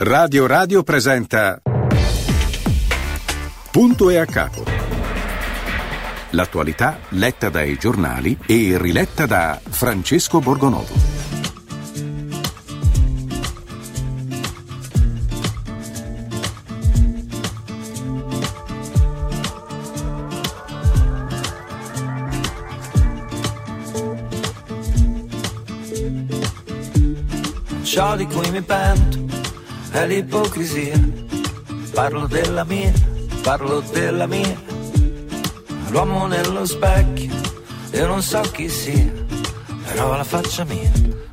Radio Radio presenta Punto e a capo. L'attualità letta dai giornali e riletta da Francesco Borgonovo. Ciò di cui mi pento è l'ipocrisia. Parlo della mia, parlo della mia. L'uomo nello specchio, io non so chi sia, però la faccia mia,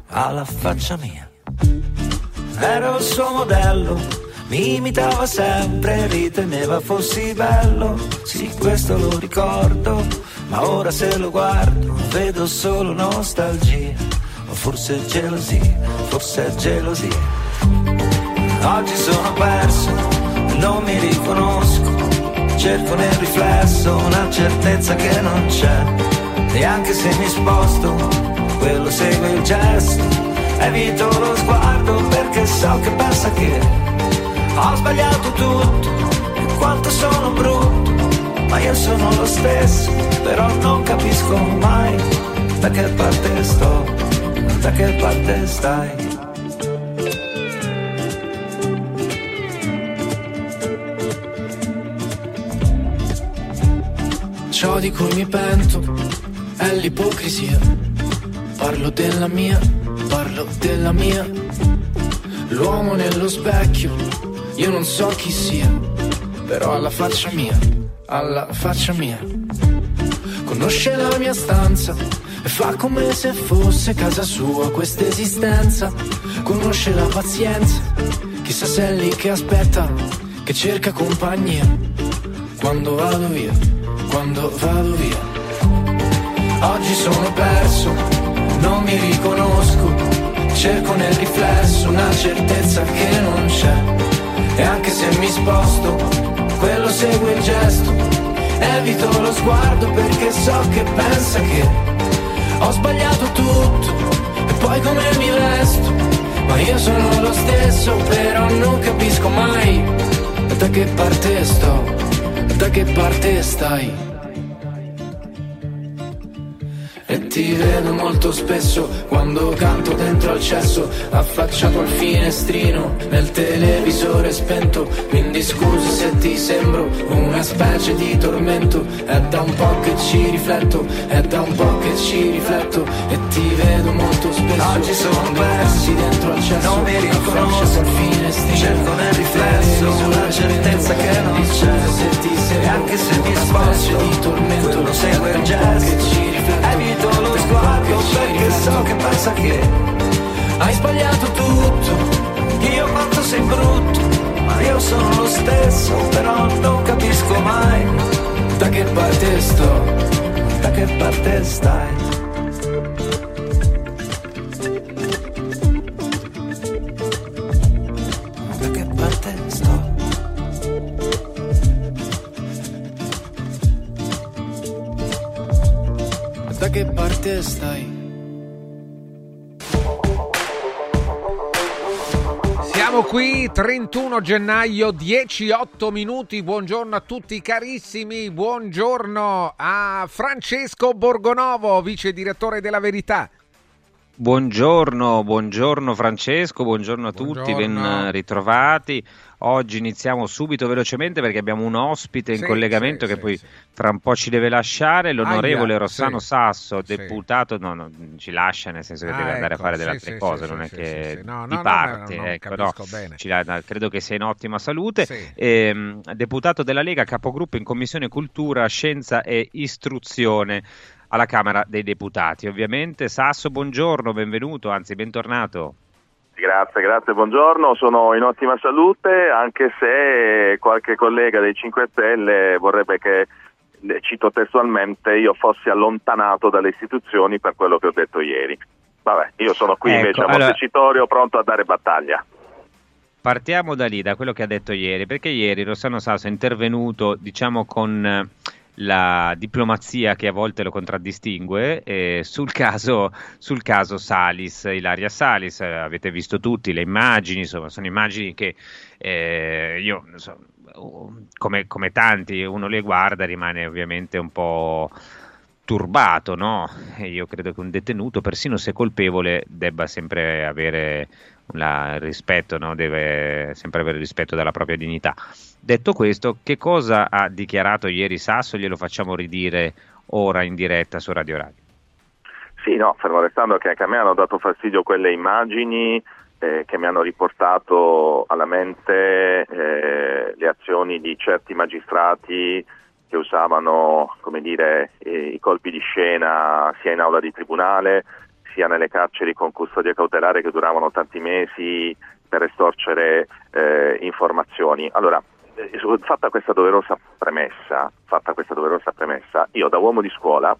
ha la faccia mia. Ero il suo modello, mi imitava sempre, riteneva fossi bello. Sì, questo lo ricordo, ma ora se lo guardo vedo solo nostalgia. O forse gelosia, forse gelosia. Oggi sono perso, non mi riconosco. Cerco nel riflesso una certezza che non c'è. E anche se mi sposto, quello segue il gesto. Evito lo sguardo perché so che pensa che ho sbagliato tutto e quanto sono brutto. Ma io sono lo stesso, però non capisco mai da che parte sto, da che parte stai. Ciò di cui mi pento è l'ipocrisia. Parlo della mia, parlo della mia. L'uomo nello specchio, io non so chi sia, però alla faccia mia, alla faccia mia. Conosce la mia stanza e fa come se fosse casa sua questa esistenza. Conosce la pazienza, chissà se è lì che aspetta, che cerca compagnia quando vado via quando vado via. Oggi sono perso, non mi riconosco, cerco nel riflesso una certezza che non c'è. E anche se mi sposto, quello segue il gesto, evito lo sguardo perché so che pensa che ho sbagliato tutto e poi come mi vesto. Ma io sono lo stesso, però non capisco mai da che parte sto da che parte stai? Ti vedo molto spesso quando canto dentro al cesso, affacciato al finestrino, nel televisore spento. Quindi scusa se ti sembro una specie di tormento. È da un po' che ci rifletto, è da un po' che ci rifletto. E ti vedo molto spesso. Oggi sono persi dentro al cesso, non mi riconosco al finestrino. Cerco nel riflesso una certezza che non c'è. Se ti sembro e anche se mi sposto, di tormento, quello segue il gesto. Evito lo sguardo perché so che pensa che hai sbagliato tutto. Io quanto sei brutto, ma io sono lo stesso, però non capisco mai da che parte sto, da che parte stai. Da che parte sto? Parte stai? Siamo qui, 31 gennaio, 10-8 minuti. Buongiorno a tutti carissimi. Buongiorno a Francesco Borgonovo, vice direttore della Verità. Buongiorno, buongiorno Francesco, buongiorno a Buongiorno. tutti, ben ritrovati. Oggi iniziamo subito velocemente perché abbiamo un ospite in Sì, collegamento sì, che sì, poi fra un po' ci deve lasciare, l'onorevole Aia, Rossano Sasso, deputato, no, no, ci lascia nel senso che Ah, deve andare ecco, a fare delle altre cose, non è che. No, di parte, ecco, no, la- credo che sia in ottima salute. Sì. Ehm, deputato della Lega, capogruppo in Commissione Cultura, Scienza e Istruzione alla Camera dei Deputati. Ovviamente Sasso, buongiorno, benvenuto, anzi bentornato. Grazie, grazie, buongiorno, sono in ottima salute anche se qualche collega dei 5 Stelle vorrebbe che, eh, cito testualmente, io fossi allontanato dalle istituzioni per quello che ho detto ieri. Vabbè, io sono qui Ecco, invece a allora- Montecitorio pronto a dare battaglia. Partiamo da lì, da quello che ha detto ieri, perché ieri Rossano Sasso è intervenuto, diciamo, con eh, la diplomazia che a volte lo contraddistingue. Eh, sul, caso, sul, caso, Salis, Ilaria Salis, eh, avete visto tutti le immagini, insomma, sono immagini che eh, io so, come, come, tanti uno le guarda rimane ovviamente un po' turbato, no? Io credo che un detenuto, persino se colpevole, debba sempre avere il rispetto, no? deve sempre avere rispetto della propria dignità. Detto questo, che cosa ha dichiarato ieri Sasso? Glielo facciamo ridire ora in diretta su Radio Radio. Sì, no, fermo restando che anche a me hanno dato fastidio quelle immagini eh, che mi hanno riportato alla mente eh, le azioni di certi magistrati che usavano dire, eh, i colpi di scena sia in aula di tribunale sia nelle carceri con custodia cautelare che duravano tanti mesi per estorcere eh, informazioni. Allora, eh, fatta questa doverosa premessa, fatta questa doverosa premessa, io da uomo di scuola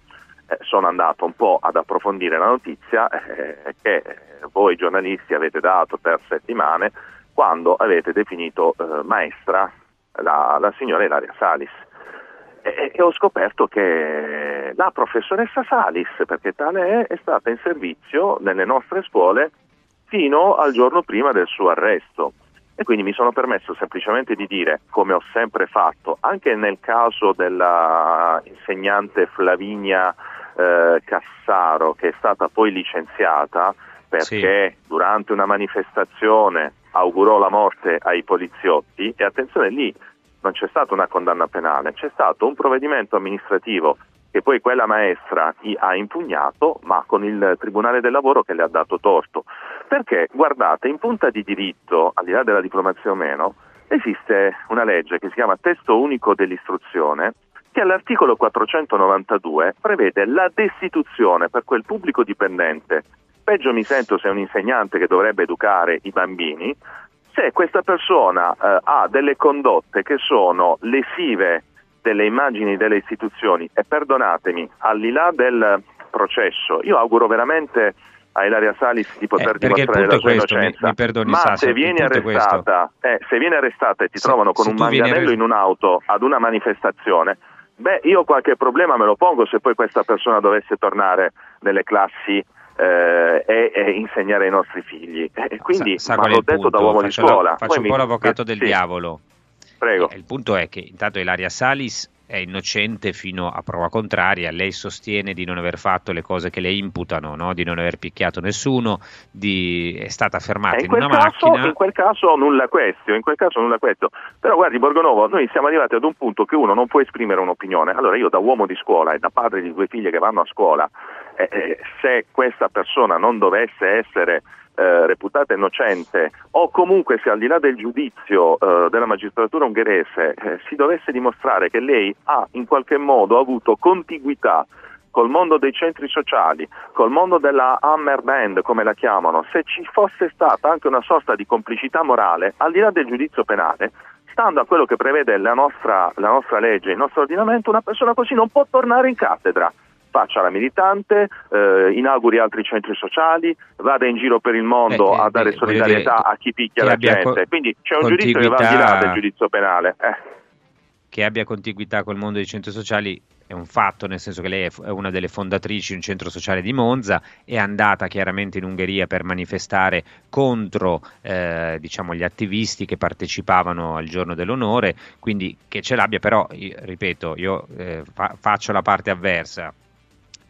eh, sono andato un po' ad approfondire la notizia eh, che voi giornalisti avete dato per settimane quando avete definito eh, maestra la, la signora Ilaria Salis e, e ho scoperto che la professoressa Salis, perché tale è, è stata in servizio nelle nostre scuole fino al giorno prima del suo arresto. E quindi mi sono permesso semplicemente di dire, come ho sempre fatto, anche nel caso della insegnante Flavinia eh, Cassaro, che è stata poi licenziata perché sì. durante una manifestazione augurò la morte ai poliziotti, e attenzione lì non c'è stata una condanna penale, c'è stato un provvedimento amministrativo che poi quella maestra ha impugnato, ma con il Tribunale del Lavoro che le ha dato torto. Perché, guardate, in punta di diritto, al di là della diplomazia o meno, esiste una legge che si chiama Testo Unico dell'Istruzione, che all'articolo 492 prevede la destituzione per quel pubblico dipendente. Peggio mi sento se è un insegnante che dovrebbe educare i bambini, se questa persona eh, ha delle condotte che sono lesive delle immagini delle istituzioni e perdonatemi, al di là del processo, io auguro veramente a Ilaria Salis di poter eh, dimostrare la sua questo, innocenza. Mi, mi perdoni, ma Sasso, se, vieni arrestata, eh, se vieni arrestata e ti se, trovano con un manganello viene... in un'auto ad una manifestazione, beh, io qualche problema me lo pongo se poi questa persona dovesse tornare nelle classi eh, e, e, insegnare ai nostri figli. E quindi, sa, sa ma l'ho detto punto. da uomo faccio di scuola. faccio un po' l'avvocato del sì. diavolo. Prego. Eh, il punto è che intanto Ilaria Salis è innocente fino a prova contraria, lei sostiene di non aver fatto le cose che le imputano, no? di non aver picchiato nessuno, di... è stata fermata in, in una caso, macchina. In quel caso nulla questo, in quel caso nulla questo. Però guardi Borgonovo, noi siamo arrivati ad un punto che uno non può esprimere un'opinione. Allora io da uomo di scuola e da padre di due figlie che vanno a scuola, eh, eh, se questa persona non dovesse essere eh, reputata innocente o comunque se al di là del giudizio eh, della magistratura ungherese eh, si dovesse dimostrare che lei ha in qualche modo avuto contiguità col mondo dei centri sociali, col mondo della Hammer Band, come la chiamano, se ci fosse stata anche una sorta di complicità morale, al di là del giudizio penale, stando a quello che prevede la nostra, la nostra legge, il nostro ordinamento, una persona così non può tornare in cattedra faccia la militante, eh, inauguri altri centri sociali, vada in giro per il mondo eh, a dare solidarietà dire, a chi picchia la gente. Quindi c'è un giudizio che va al di là del giudizio penale. Eh. Che abbia contiguità col mondo dei centri sociali è un fatto, nel senso che lei è una delle fondatrici di un centro sociale di Monza, è andata chiaramente in Ungheria per manifestare contro eh, diciamo, gli attivisti che partecipavano al giorno dell'onore, quindi che ce l'abbia, però, io, ripeto, io eh, fa- faccio la parte avversa,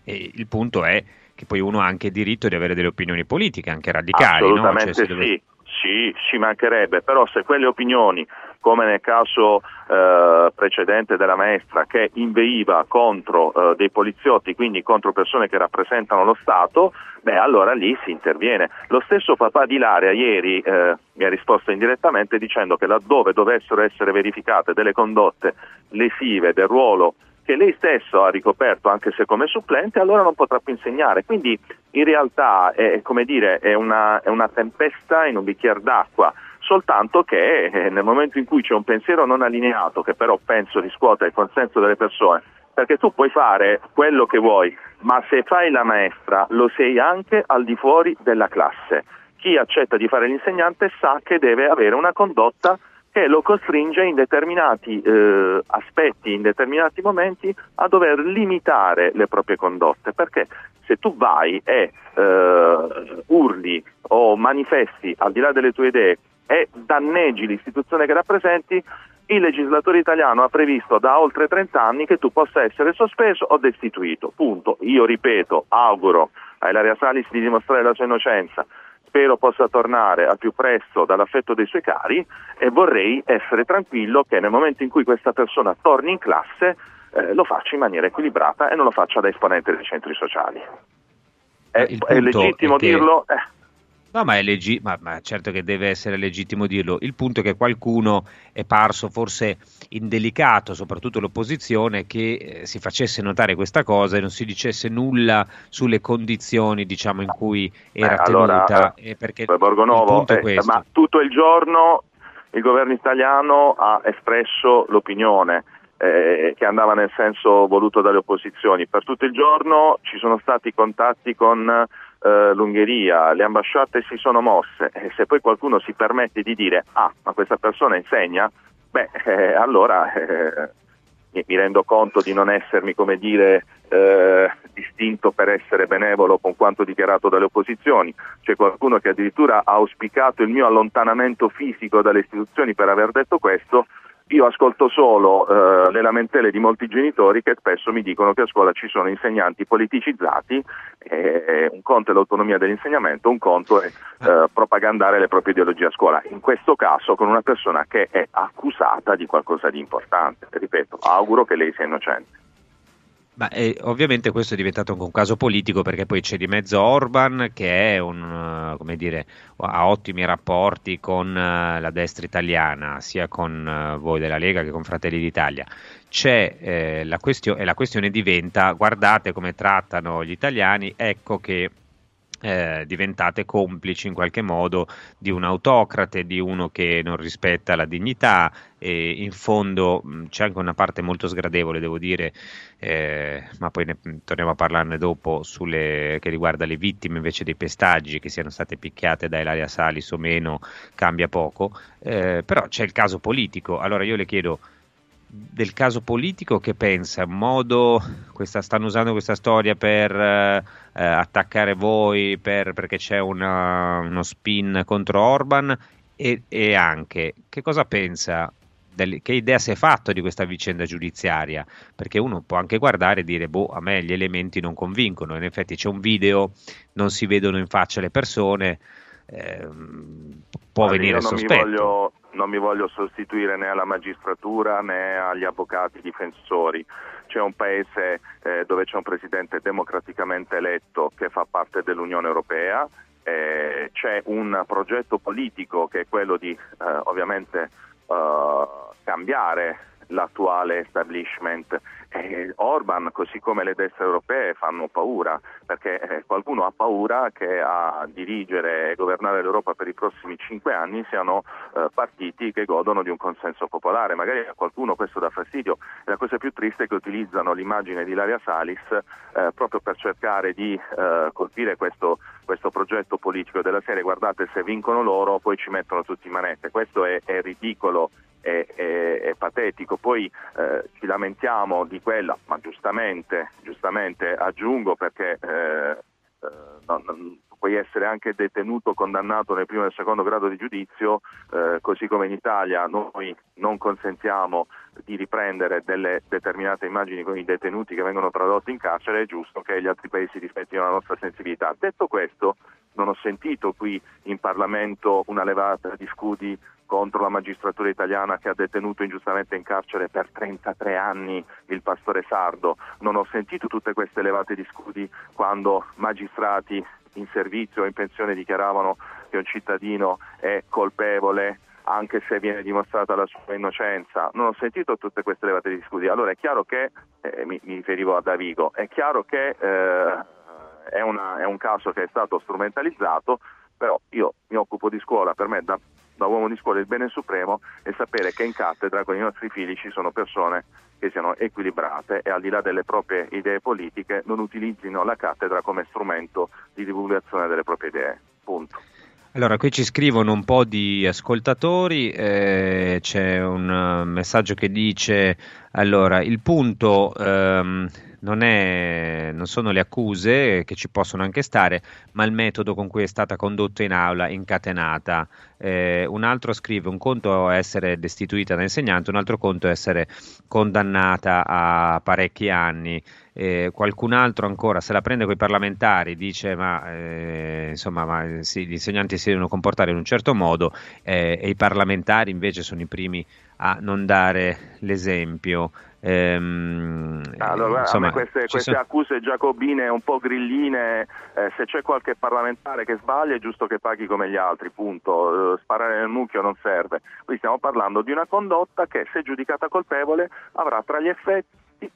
e il punto è che poi uno ha anche diritto di avere delle opinioni politiche, anche radicali. Assolutamente no? cioè, deve... sì, sì, ci mancherebbe, però se quelle opinioni, come nel caso eh, precedente della maestra, che inveiva contro eh, dei poliziotti, quindi contro persone che rappresentano lo Stato, beh allora lì si interviene. Lo stesso papà di Laria ieri eh, mi ha risposto indirettamente dicendo che laddove dovessero essere verificate delle condotte lesive del ruolo che lei stesso ha ricoperto anche se come supplente, allora non potrà più insegnare. Quindi in realtà è, dire, è, una, è una, tempesta in un bicchiere d'acqua, soltanto che eh, nel momento in cui c'è un pensiero non allineato, che però penso riscuota il consenso delle persone, perché tu puoi fare quello che vuoi, ma se fai la maestra lo sei anche al di fuori della classe. Chi accetta di fare l'insegnante sa che deve avere una condotta che lo costringe in determinati eh, aspetti, in determinati momenti a dover limitare le proprie condotte, perché se tu vai e eh, urli o manifesti al di là delle tue idee e danneggi l'istituzione che rappresenti, il legislatore italiano ha previsto da oltre 30 anni che tu possa essere sospeso o destituito. Punto. Io ripeto, auguro a Ilaria Salis di dimostrare la sua innocenza. Spero possa tornare al più presto dall'affetto dei suoi cari e vorrei essere tranquillo che nel momento in cui questa persona torni in classe eh, lo faccia in maniera equilibrata e non lo faccia da esponente dei centri sociali. È, è legittimo è che... dirlo? Eh No, ma è leggi- ma, ma, certo che deve essere legittimo dirlo. Il punto è che qualcuno è parso forse indelicato, soprattutto l'opposizione, che eh, si facesse notare questa cosa e non si dicesse nulla sulle condizioni diciamo, in cui era eh, tenuta. Allora, eh, perché Borgonovo, eh, ma tutto il giorno il governo italiano ha espresso l'opinione. Eh, che andava nel senso voluto dalle opposizioni. Per tutto il giorno ci sono stati contatti con eh, l'Ungheria, le ambasciate si sono mosse. E se poi qualcuno si permette di dire ah ma questa persona insegna, beh eh, allora eh, mi rendo conto di non essermi come dire eh, distinto per essere benevolo con quanto dichiarato dalle opposizioni, c'è qualcuno che addirittura ha auspicato il mio allontanamento fisico dalle istituzioni per aver detto questo, io ascolto solo eh, le lamentele di molti genitori che spesso mi dicono che a scuola ci sono insegnanti politicizzati, eh, un conto è l'autonomia dell'insegnamento, un conto è eh, propagandare le proprie ideologie a scuola. In questo caso con una persona che è accusata di qualcosa di importante. Ripeto, auguro che lei sia innocente. Ma eh, ovviamente questo è diventato anche un caso politico perché poi c'è di mezzo Orban che è un, uh, dire, ha ottimi rapporti con uh, la destra italiana, sia con uh, voi della Lega che con Fratelli d'Italia. C'è eh, la questione e la questione diventa guardate come trattano gli italiani, ecco che eh, diventate complici in qualche modo di un autocrate, di uno che non rispetta la dignità e in fondo mh, c'è anche una parte molto sgradevole, devo dire, eh, ma poi ne, torniamo a parlarne dopo, sulle, che riguarda le vittime invece dei pestaggi, che siano state picchiate da Ilaria Salis o meno, cambia poco, eh, però c'è il caso politico, allora io le chiedo del caso politico che pensa? In modo questa, stanno usando questa storia per eh, attaccare voi per, perché c'è una, uno spin contro Orban? E, e anche che cosa pensa che idea si è fatto di questa vicenda giudiziaria? Perché uno può anche guardare e dire boh a me gli elementi non convincono. In effetti c'è un video non si vedono in faccia le persone eh, può Guardi, venire sospetto non mi voglio sostituire né alla magistratura né agli avvocati difensori. C'è un paese eh, dove c'è un presidente democraticamente eletto che fa parte dell'Unione Europea, eh, c'è un progetto politico che è quello di eh, ovviamente eh, cambiare l'attuale establishment. Eh, Orban, così come le destre europee, fanno paura, perché eh, qualcuno ha paura che a dirigere e governare l'Europa per i prossimi cinque anni siano eh, partiti che godono di un consenso popolare. Magari a qualcuno questo dà fastidio e la cosa più triste è che utilizzano l'immagine di Ilaria Salis eh, proprio per cercare di eh, colpire questo, questo, progetto politico della serie guardate se vincono loro poi ci mettono tutti in manette. Questo è, è ridicolo è, è, è patetico. Poi eh, ci lamentiamo di quella, ma giustamente, giustamente aggiungo perché eh, eh non, non, puoi essere anche detenuto, condannato nel primo e nel secondo grado di giudizio, eh, così come in Italia noi non consentiamo di riprendere delle determinate immagini con i detenuti che vengono tradotti in carcere, è giusto che gli altri paesi rispettino la nostra sensibilità. Detto questo, non ho sentito qui in Parlamento una levata di scudi contro la magistratura italiana che ha detenuto ingiustamente in carcere per 33 anni il pastore sardo. Non ho sentito tutte queste levate di scudi quando magistrati in servizio o in pensione dichiaravano che un cittadino è colpevole anche se viene dimostrata la sua innocenza. Non ho sentito tutte queste levate di scudi. Allora è chiaro che, eh, mi, mi, riferivo a Davigo, è chiaro che eh, è, una, è un caso che è stato strumentalizzato, però io mi occupo di scuola, per me da da uomo di scuola il bene supremo è sapere che in cattedra con i nostri figli ci sono persone che siano equilibrate e al di là delle proprie idee politiche non utilizzino la cattedra come strumento di divulgazione delle proprie idee. Punto. Allora, qui ci scrivono un po' di ascoltatori, eh, c'è un messaggio che dice, allora, il punto ehm, non, è, non, sono le accuse che ci possono anche stare, ma il metodo con cui è stata condotta in aula, incatenata. Eh, un altro scrive, un conto è essere destituita da insegnante, un altro conto è essere condannata a parecchi anni eh, qualcun altro ancora se la prende con i parlamentari, dice ma, eh, insomma, ma sì, gli insegnanti si devono comportare in un certo modo eh, e i parlamentari invece sono i primi a non dare l'esempio. Ehm, allora, insomma, queste, queste sono... accuse giacobine un po' grilline, eh, se c'è qualche parlamentare che sbaglia è giusto che paghi come gli altri, punto. Eh, sparare nel mucchio non serve. Qui stiamo parlando di una condotta che, se giudicata colpevole, avrà tra gli effetti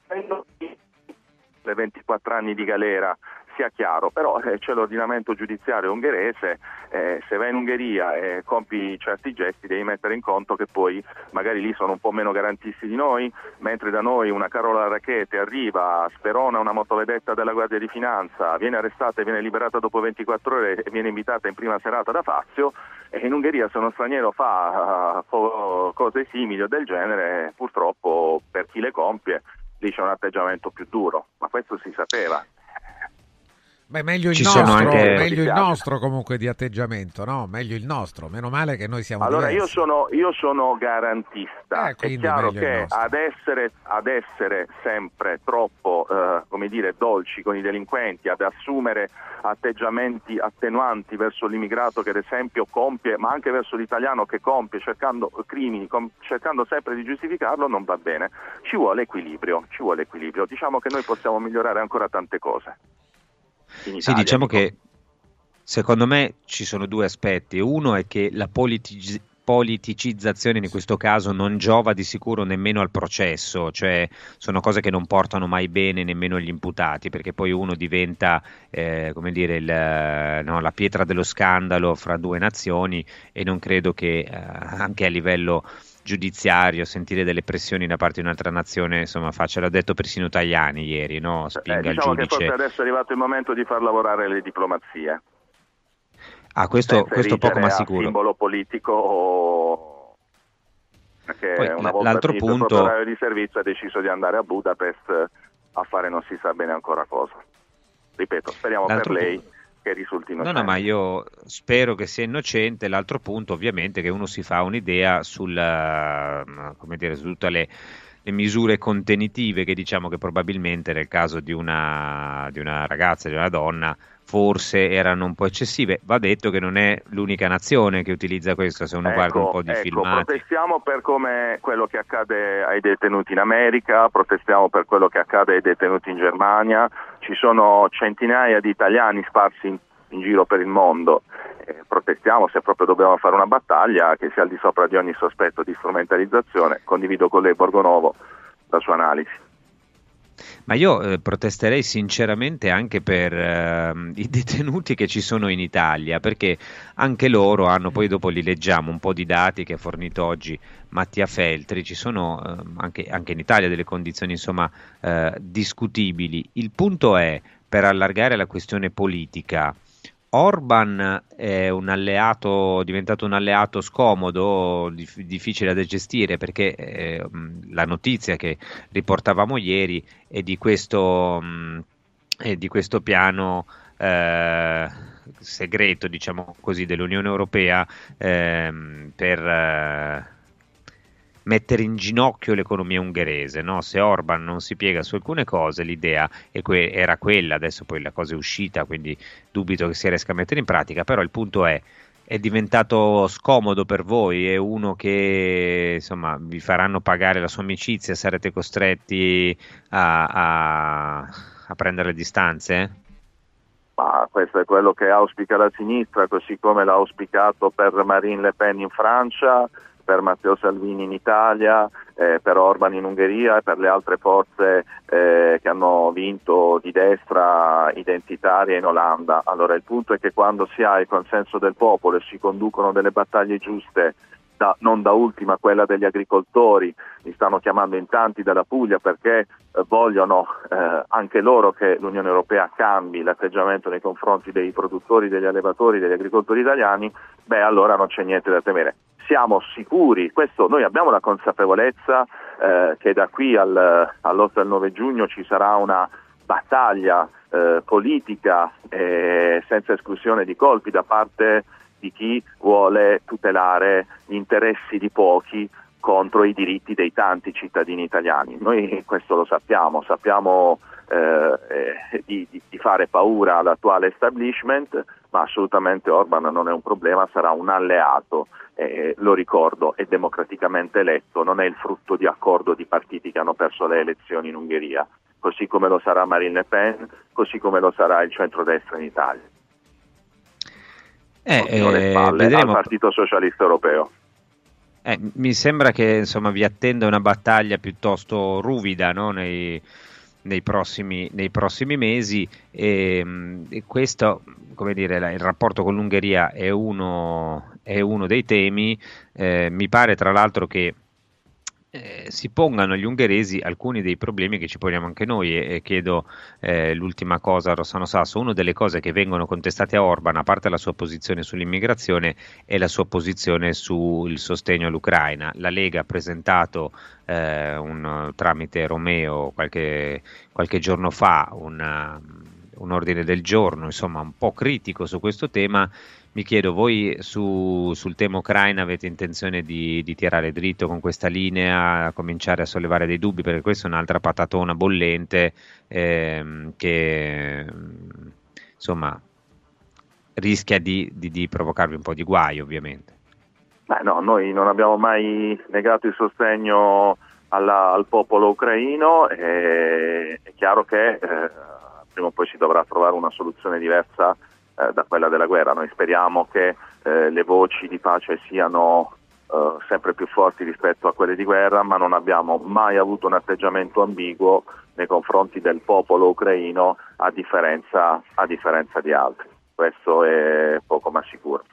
le 24 anni di galera sia chiaro, però eh, c'è l'ordinamento giudiziario ungherese, eh, se vai in Ungheria e compi certi gesti devi mettere in conto che poi magari lì sono un po' meno garantisti di noi, mentre da noi una Carola Rachete arriva, sperona una motovedetta della Guardia di Finanza, viene arrestata e viene liberata dopo 24 ore e viene invitata in prima serata da Fazio, in Ungheria se uno straniero fa uh, cose simili o del genere, purtroppo per chi le compie lì c'è un atteggiamento più duro, ma questo si sapeva. Beh, meglio il, nostro, anche... meglio il nostro comunque di atteggiamento, no? Meglio il nostro, meno male che noi siamo Allora io sono, io sono, garantista, eh, è chiaro che ad essere, ad essere, sempre troppo, eh, come dire, dolci con i delinquenti, ad assumere atteggiamenti attenuanti verso l'immigrato che ad esempio compie, ma anche verso l'italiano che compie cercando crimini, com- cercando sempre di giustificarlo, non va bene. Ci vuole equilibrio, ci vuole equilibrio. Diciamo che noi possiamo migliorare ancora tante cose. Italia, sì, diciamo dico. che secondo me ci sono due aspetti. Uno è che la politici- politicizzazione in questo caso non giova di sicuro nemmeno al processo, cioè sono cose che non portano mai bene nemmeno gli imputati, perché poi uno diventa eh, come dire, il, no, la pietra dello scandalo fra due nazioni e non credo che eh, anche a livello giudiziario, sentire delle pressioni da parte di un'altra nazione, insomma, faccia, l'ha detto persino Tajani ieri, no? Eh, Spinga eh, diciamo il giudice. Che forse adesso è arrivato il momento di far lavorare le diplomazie. Ah, questo, questo poco ma sicuro. simbolo politico o... perché Poi, una volta l'altro punto... il di servizio ha deciso di andare a Budapest a fare non si sa bene ancora cosa. Ripeto, speriamo l'altro per lei. Punto che risulti innocente. No, no, ma io spero che sia innocente. L'altro punto, ovviamente, è che uno si fa un'idea sul, come dire, su tutte le, le, misure contenitive che diciamo che probabilmente nel caso di una, di una ragazza, di una donna, forse erano un po' eccessive. Va detto che non è l'unica nazione che utilizza questo, se uno ecco, guarda un po' di ecco, filmati. Protestiamo per come quello che accade ai detenuti in America, protestiamo per quello che accade ai detenuti in Germania, ci sono centinaia di italiani sparsi in, in giro per il mondo. Eh, protestiamo se proprio dobbiamo fare una battaglia che sia al di sopra di ogni sospetto di strumentalizzazione. Condivido con lei Borgonovo la sua analisi. Ma io eh, protesterei sinceramente anche per eh, i detenuti che ci sono in Italia, perché anche loro hanno, poi dopo li leggiamo, un po' di dati che ha fornito oggi Mattia Feltri, ci sono eh, anche, anche, in Italia delle condizioni insomma eh, discutibili. Il punto è, per allargare la questione politica, Orban è un alleato, diventato un alleato scomodo, dif- difficile da gestire perché eh, la notizia che riportavamo ieri è di questo, mh, è di questo piano eh, segreto, diciamo così, dell'Unione Europea eh, per mettere in ginocchio l'economia ungherese. No? Se Orban non si piega su alcune cose, l'idea que- era quella, adesso poi la cosa è uscita, quindi dubito che si riesca a mettere in pratica, però il punto è è diventato scomodo per voi, è uno che insomma vi faranno pagare la sua amicizia, sarete costretti a, a, a prendere le distanze? Ma questo è quello che auspica la sinistra, così come l'ha auspicato per Marine Le Pen in Francia, per Matteo Salvini in Italia, eh, per Orban in Ungheria e per le altre forze eh, che hanno vinto di destra identitaria in Olanda. Allora il punto è che quando si ha il consenso del popolo e si conducono delle battaglie giuste da, non da ultima quella degli agricoltori, mi stanno chiamando in tanti dalla Puglia perché eh, vogliono eh, anche loro che l'Unione Europea cambi l'atteggiamento nei confronti dei produttori, degli allevatori, degli agricoltori italiani, beh allora non c'è niente da temere. Siamo sicuri, questo, noi abbiamo la consapevolezza eh, che da qui al, all'8 e al 9 giugno ci sarà una battaglia eh, politica eh, senza esclusione di colpi da parte di chi vuole tutelare gli interessi di pochi contro i diritti dei tanti cittadini italiani. Noi questo lo sappiamo, sappiamo eh, eh, di, di, fare paura all'attuale establishment, ma assolutamente Orban non è un problema, sarà un alleato, eh, lo ricordo, è democraticamente eletto, non è il frutto di accordo di partiti che hanno perso le elezioni in Ungheria, così come lo sarà Marine Le Pen, così come lo sarà il centrodestra in Italia. Eh, eh, spalle al Partito Socialista Europeo. Eh, mi sembra che insomma, vi attenda una battaglia piuttosto ruvida no? nei, nei, prossimi, nei, prossimi, mesi e, mm, e questo, dire, il rapporto con l'Ungheria è uno, è uno dei temi. Eh, mi pare tra l'altro che eh, si pongano gli ungheresi alcuni dei problemi che ci poniamo anche noi e, e chiedo eh, l'ultima cosa a Rossano Sasso, una delle cose che vengono contestate a Orban, a parte la sua posizione sull'immigrazione, è la sua posizione sul sostegno all'Ucraina. La Lega ha presentato eh, un, tramite Romeo qualche, qualche giorno fa una, un ordine del giorno, insomma un po' critico su questo tema mi chiedo, voi su, sul tema Ucraina avete intenzione di, di, tirare dritto con questa linea, cominciare a sollevare dei dubbi, perché questa è un'altra patatona bollente ehm, che insomma rischia di, di, di, provocarvi un po' di guai ovviamente. Beh, no, noi non abbiamo mai negato il sostegno alla, al popolo ucraino, è chiaro che eh, prima o poi si dovrà trovare una soluzione diversa eh, da quella della guerra. Noi speriamo che eh, le voci di pace siano eh, sempre più forti rispetto a quelle di guerra, ma non abbiamo mai avuto un atteggiamento ambiguo nei confronti del popolo ucraino a differenza, a differenza di altri. Questo è poco ma sicuro.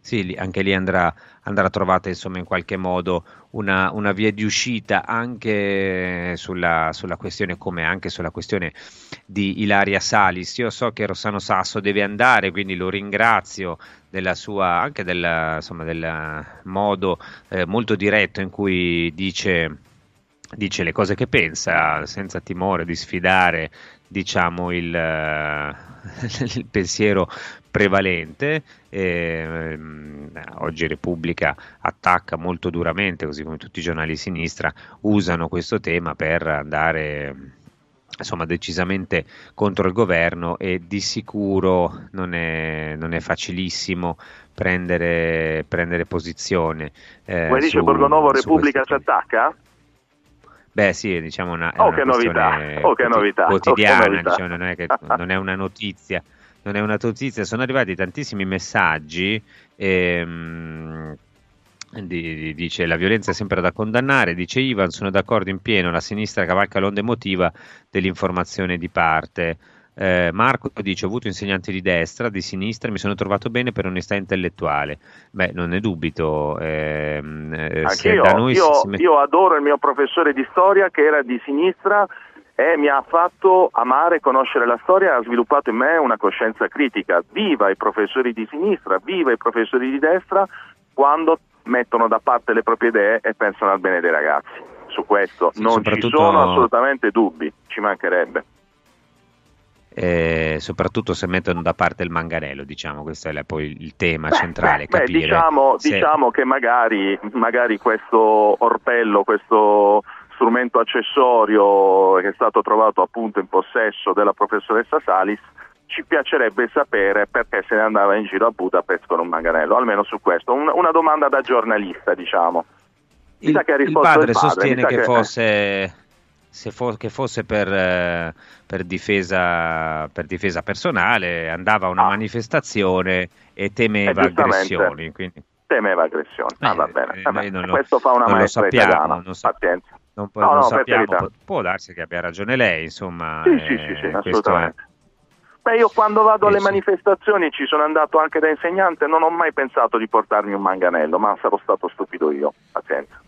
Sì, anche lì andrà, andrà trovata insomma in qualche modo una, una via di uscita anche sulla, sulla, questione come anche sulla questione di Ilaria Salis. Io so che Rossano Sasso deve andare, quindi lo ringrazio della sua, anche del, insomma, del modo eh, molto diretto in cui dice dice le cose che pensa senza timore di sfidare diciamo il, il pensiero prevalente. Eh, oggi Repubblica attacca molto duramente, così come tutti i giornali di sinistra usano questo tema per andare insomma decisamente contro il governo e di sicuro non è, non è facilissimo prendere, prendere posizione. Eh, Come dice Borgonovo, Repubblica si attacca? Beh sì, diciamo una, oh, una che novità. Oh, che novità. quotidiana, oh, novità. Diciamo, non, è che, non è una notizia non è una notizia, sono arrivati tantissimi messaggi. Ehm, di, dice la violenza è sempre da condannare, dice Ivan, sono d'accordo in pieno, la sinistra cavalca l'onda emotiva dell'informazione di parte. Eh, Marco dice: Ho avuto insegnanti di destra, di sinistra, mi sono trovato bene per onestà intellettuale. Beh, non ne dubito. Ehm, eh, io, io, met... io adoro il mio professore di storia che era di sinistra e mi ha fatto amare e conoscere la storia ha sviluppato in me una coscienza critica. Viva i professori di sinistra, viva i professori di destra quando mettono da parte le proprie idee e pensano al bene dei ragazzi. Su questo sì, non soprattutto... ci sono assolutamente dubbi, ci mancherebbe. Eh, soprattutto se mettono da parte il manganello, diciamo, questo è poi il tema beh, centrale. Beh, diciamo, se... diciamo, che magari, magari questo orpello, questo strumento accessorio che è stato trovato appunto in possesso della professoressa Salis, ci piacerebbe sapere perché se ne andava in giro a Budapest con un manganello, almeno su questo. Un, una domanda da giornalista, diciamo. Il, il, padre, il padre sostiene che, che, fosse, fo- che, fosse, per, eh, per, difesa, per, difesa, personale, andava a una ah. manifestazione e temeva eh, aggressioni. Quindi... Temeva aggressioni, ah, va bene. Eh, lo, questo fa una maestra sappiamo, italiana, non sa- pazienza non, no, non no, sappiamo, può, può, darsi che abbia ragione lei, insomma. Sì, eh, sì, sì, sì assolutamente. Beh, io quando vado alle manifestazioni ci sono andato anche da insegnante, non ho mai pensato di portarmi un manganello, ma sarò stato stupido io. Pazienza.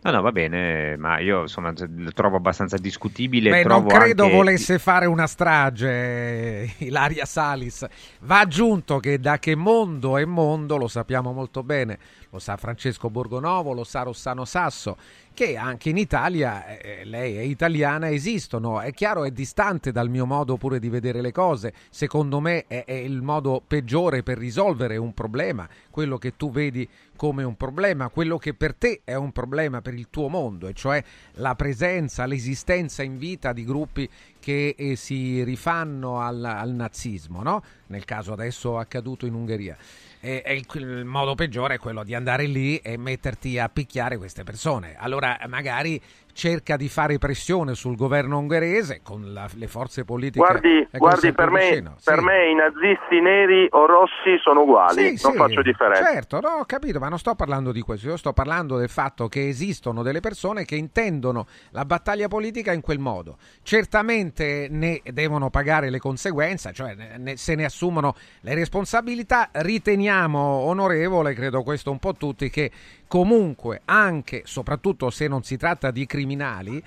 No, no, va bene, ma io insomma lo trovo abbastanza discutibile. Beh, non credo anche... volesse fare una strage Ilaria Salis. Va aggiunto che da che mondo è mondo, lo sappiamo molto bene, lo sa Francesco Borgonovo, lo sa Rossano Sasso, che anche in Italia, eh, lei è italiana, esistono. È chiaro, è distante dal mio modo pure di vedere le cose. Secondo me è, è il modo peggiore per risolvere un problema, quello che tu vedi come un problema, quello che per te è un problema per il tuo mondo, e cioè la presenza, l'esistenza in vita di gruppi che eh, si rifanno al, al nazismo, no? nel caso adesso accaduto in Ungheria e, e il, il, modo peggiore è quello di andare lì e metterti a picchiare queste persone. Allora magari cerca di fare pressione sul governo ungherese con la, le forze politiche. Guardi, guardi per, me, sì. per, me, i nazisti neri o rossi sono uguali, sì, non sì, faccio differenza. Certo, no, ho capito, ma non sto parlando di questo, io sto parlando del fatto che esistono delle persone che intendono la battaglia politica in quel modo. Certamente ne devono pagare le conseguenze, cioè ne, se ne assumono le responsabilità. Riteniamo onorevole, credo questo un po' tutti, che comunque anche, soprattutto se non si tratta di criminali,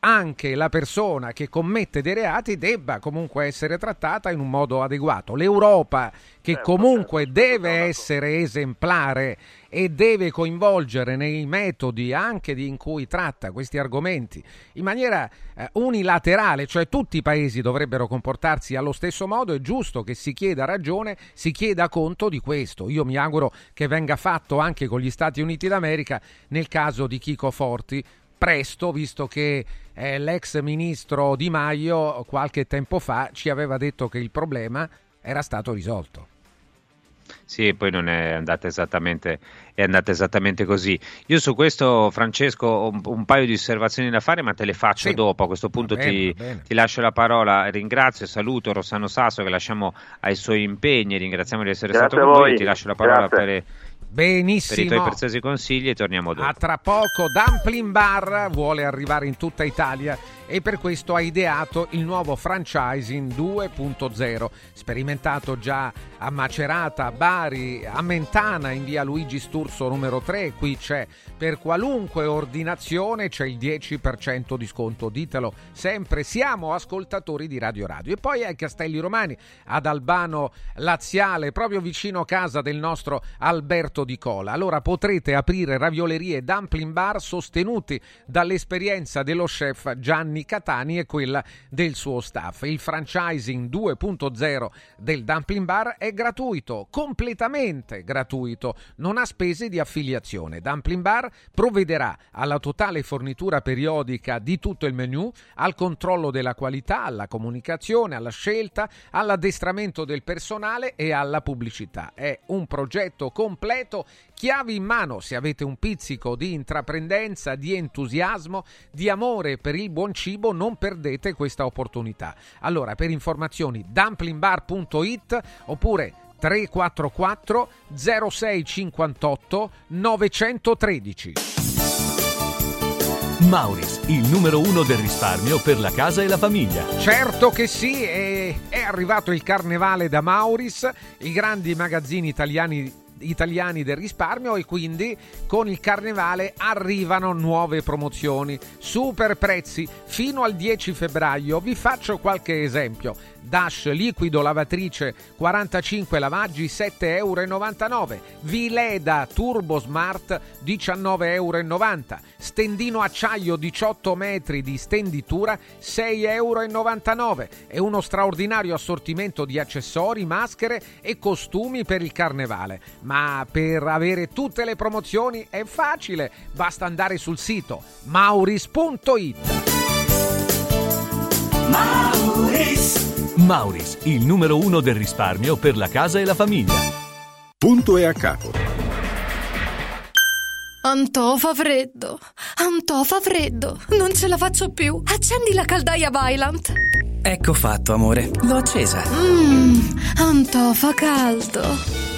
anche la persona che commette dei reati debba comunque essere trattata in un modo adeguato. L'Europa, che certo, comunque certo, deve essere esemplare e deve coinvolgere nei metodi anche in cui tratta questi argomenti in maniera eh, unilaterale, cioè tutti i paesi dovrebbero comportarsi allo stesso modo, è giusto che si chieda ragione, si chieda conto di questo. Io mi auguro che venga fatto anche con gli Stati Uniti d'America nel caso di Chico Forti, presto, visto che eh, l'ex ministro Di Maio qualche tempo fa ci aveva detto che il problema era stato risolto. Sì, poi non è andata esattamente, è andata esattamente così. Io su questo, Francesco, ho un, un, paio di osservazioni da fare, ma te le faccio sì. dopo. A questo punto bene, ti, ti, lascio la parola. Ringrazio e saluto Rossano Sasso che lasciamo ai suoi impegni. Ringraziamo di essere Grazie stato con noi. Ti lascio la parola Grazie. per Benissimo. Per i tuoi preziosi consigli e torniamo dopo. A tra poco Dumpling Bar vuole arrivare in tutta Italia e per questo ha ideato il nuovo franchising 2.0, sperimentato già a Macerata, Bari, a Mentana in via Luigi Sturzo numero 3, qui c'è per qualunque ordinazione c'è il 10% di sconto, ditelo sempre, siamo ascoltatori di Radio Radio. E poi ai Castelli Romani, ad Albano Laziale, proprio vicino a casa del nostro Alberto Di Cola. Allora potrete aprire raviolerie e dumpling bar sostenuti dall'esperienza dello chef Gianni Catani e quella del suo staff. Il franchising 2.0 del Dumpling Bar è gratuito, completamente gratuito, non ha spese di affiliazione. Dumpling Bar provvederà alla totale fornitura periodica di tutto il menu, al controllo della qualità, alla comunicazione, alla scelta, all'addestramento del personale e alla pubblicità. È un progetto completo chiavi in mano se avete un pizzico di intraprendenza, di entusiasmo, di amore per il buon cibo, non perdete questa opportunità. Allora, per informazioni dumplingbar.it oppure 344 0658 913. Mauris, il numero uno del risparmio per la casa e la famiglia. Certo che sì, è, è arrivato il carnevale da Mauris, i grandi magazzini italiani italiani del risparmio e quindi con il carnevale arrivano nuove promozioni, super prezzi fino al 10 febbraio. Vi faccio qualche esempio. Dash liquido lavatrice 45 lavaggi 7,99 euro. Vileda Turbo Smart 19,90 euro. Stendino acciaio 18 metri di stenditura 6,99 euro. E uno straordinario assortimento di accessori, maschere e costumi per il carnevale. Ma per avere tutte le promozioni è facile, basta andare sul sito mauris.it. Mauris. Mauris, il numero uno del risparmio per la casa e la famiglia. Punto e a capo. Antò fa freddo, Antò fa freddo, non ce la faccio più. Accendi la caldaia Vylant. Ecco fatto, amore, l'ho accesa. Mmm, Antò fa caldo.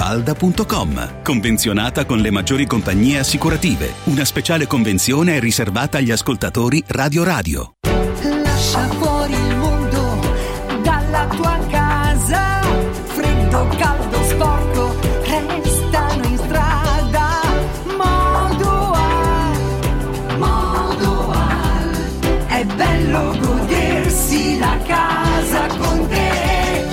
mafalda.com. Convenzionata con le maggiori compagnie assicurative. Una speciale convenzione è riservata agli ascoltatori Radio Radio. Lascia fuori il mondo dalla tua casa. Freddo, caldo, sporco, restano in strada. Modoal, Modoal. È bello godersi la casa con te.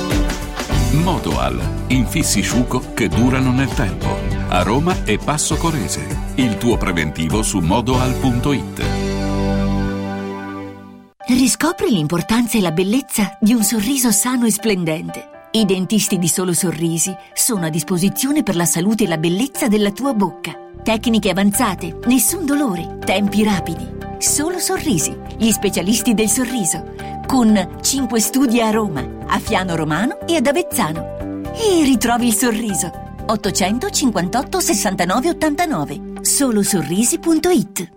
Modoal. Infissi sciuco che durano nel tempo. A Roma e Passo Corese. Il tuo preventivo su modoal.it. Riscopri l'importanza e la bellezza di un sorriso sano e splendente. I dentisti di Solo Sorrisi sono a disposizione per la salute e la bellezza della tua bocca. Tecniche avanzate, nessun dolore, tempi rapidi. Solo Sorrisi, gli specialisti del sorriso, con 5 studi a Roma, a Fiano Romano e ad Avezzano. E ritrovi il sorriso. 858 69 89 solosorrisi.it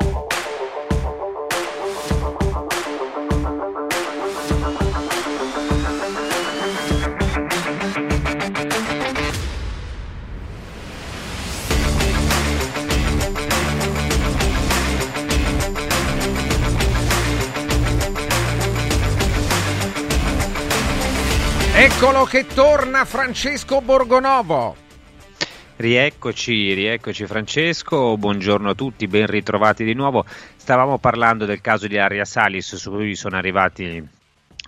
Eccolo che torna Francesco Borgonovo. Rieccoci, rieccoci Francesco, buongiorno a tutti, ben ritrovati di nuovo. Stavamo parlando del caso di Aria Salis su cui sono arrivati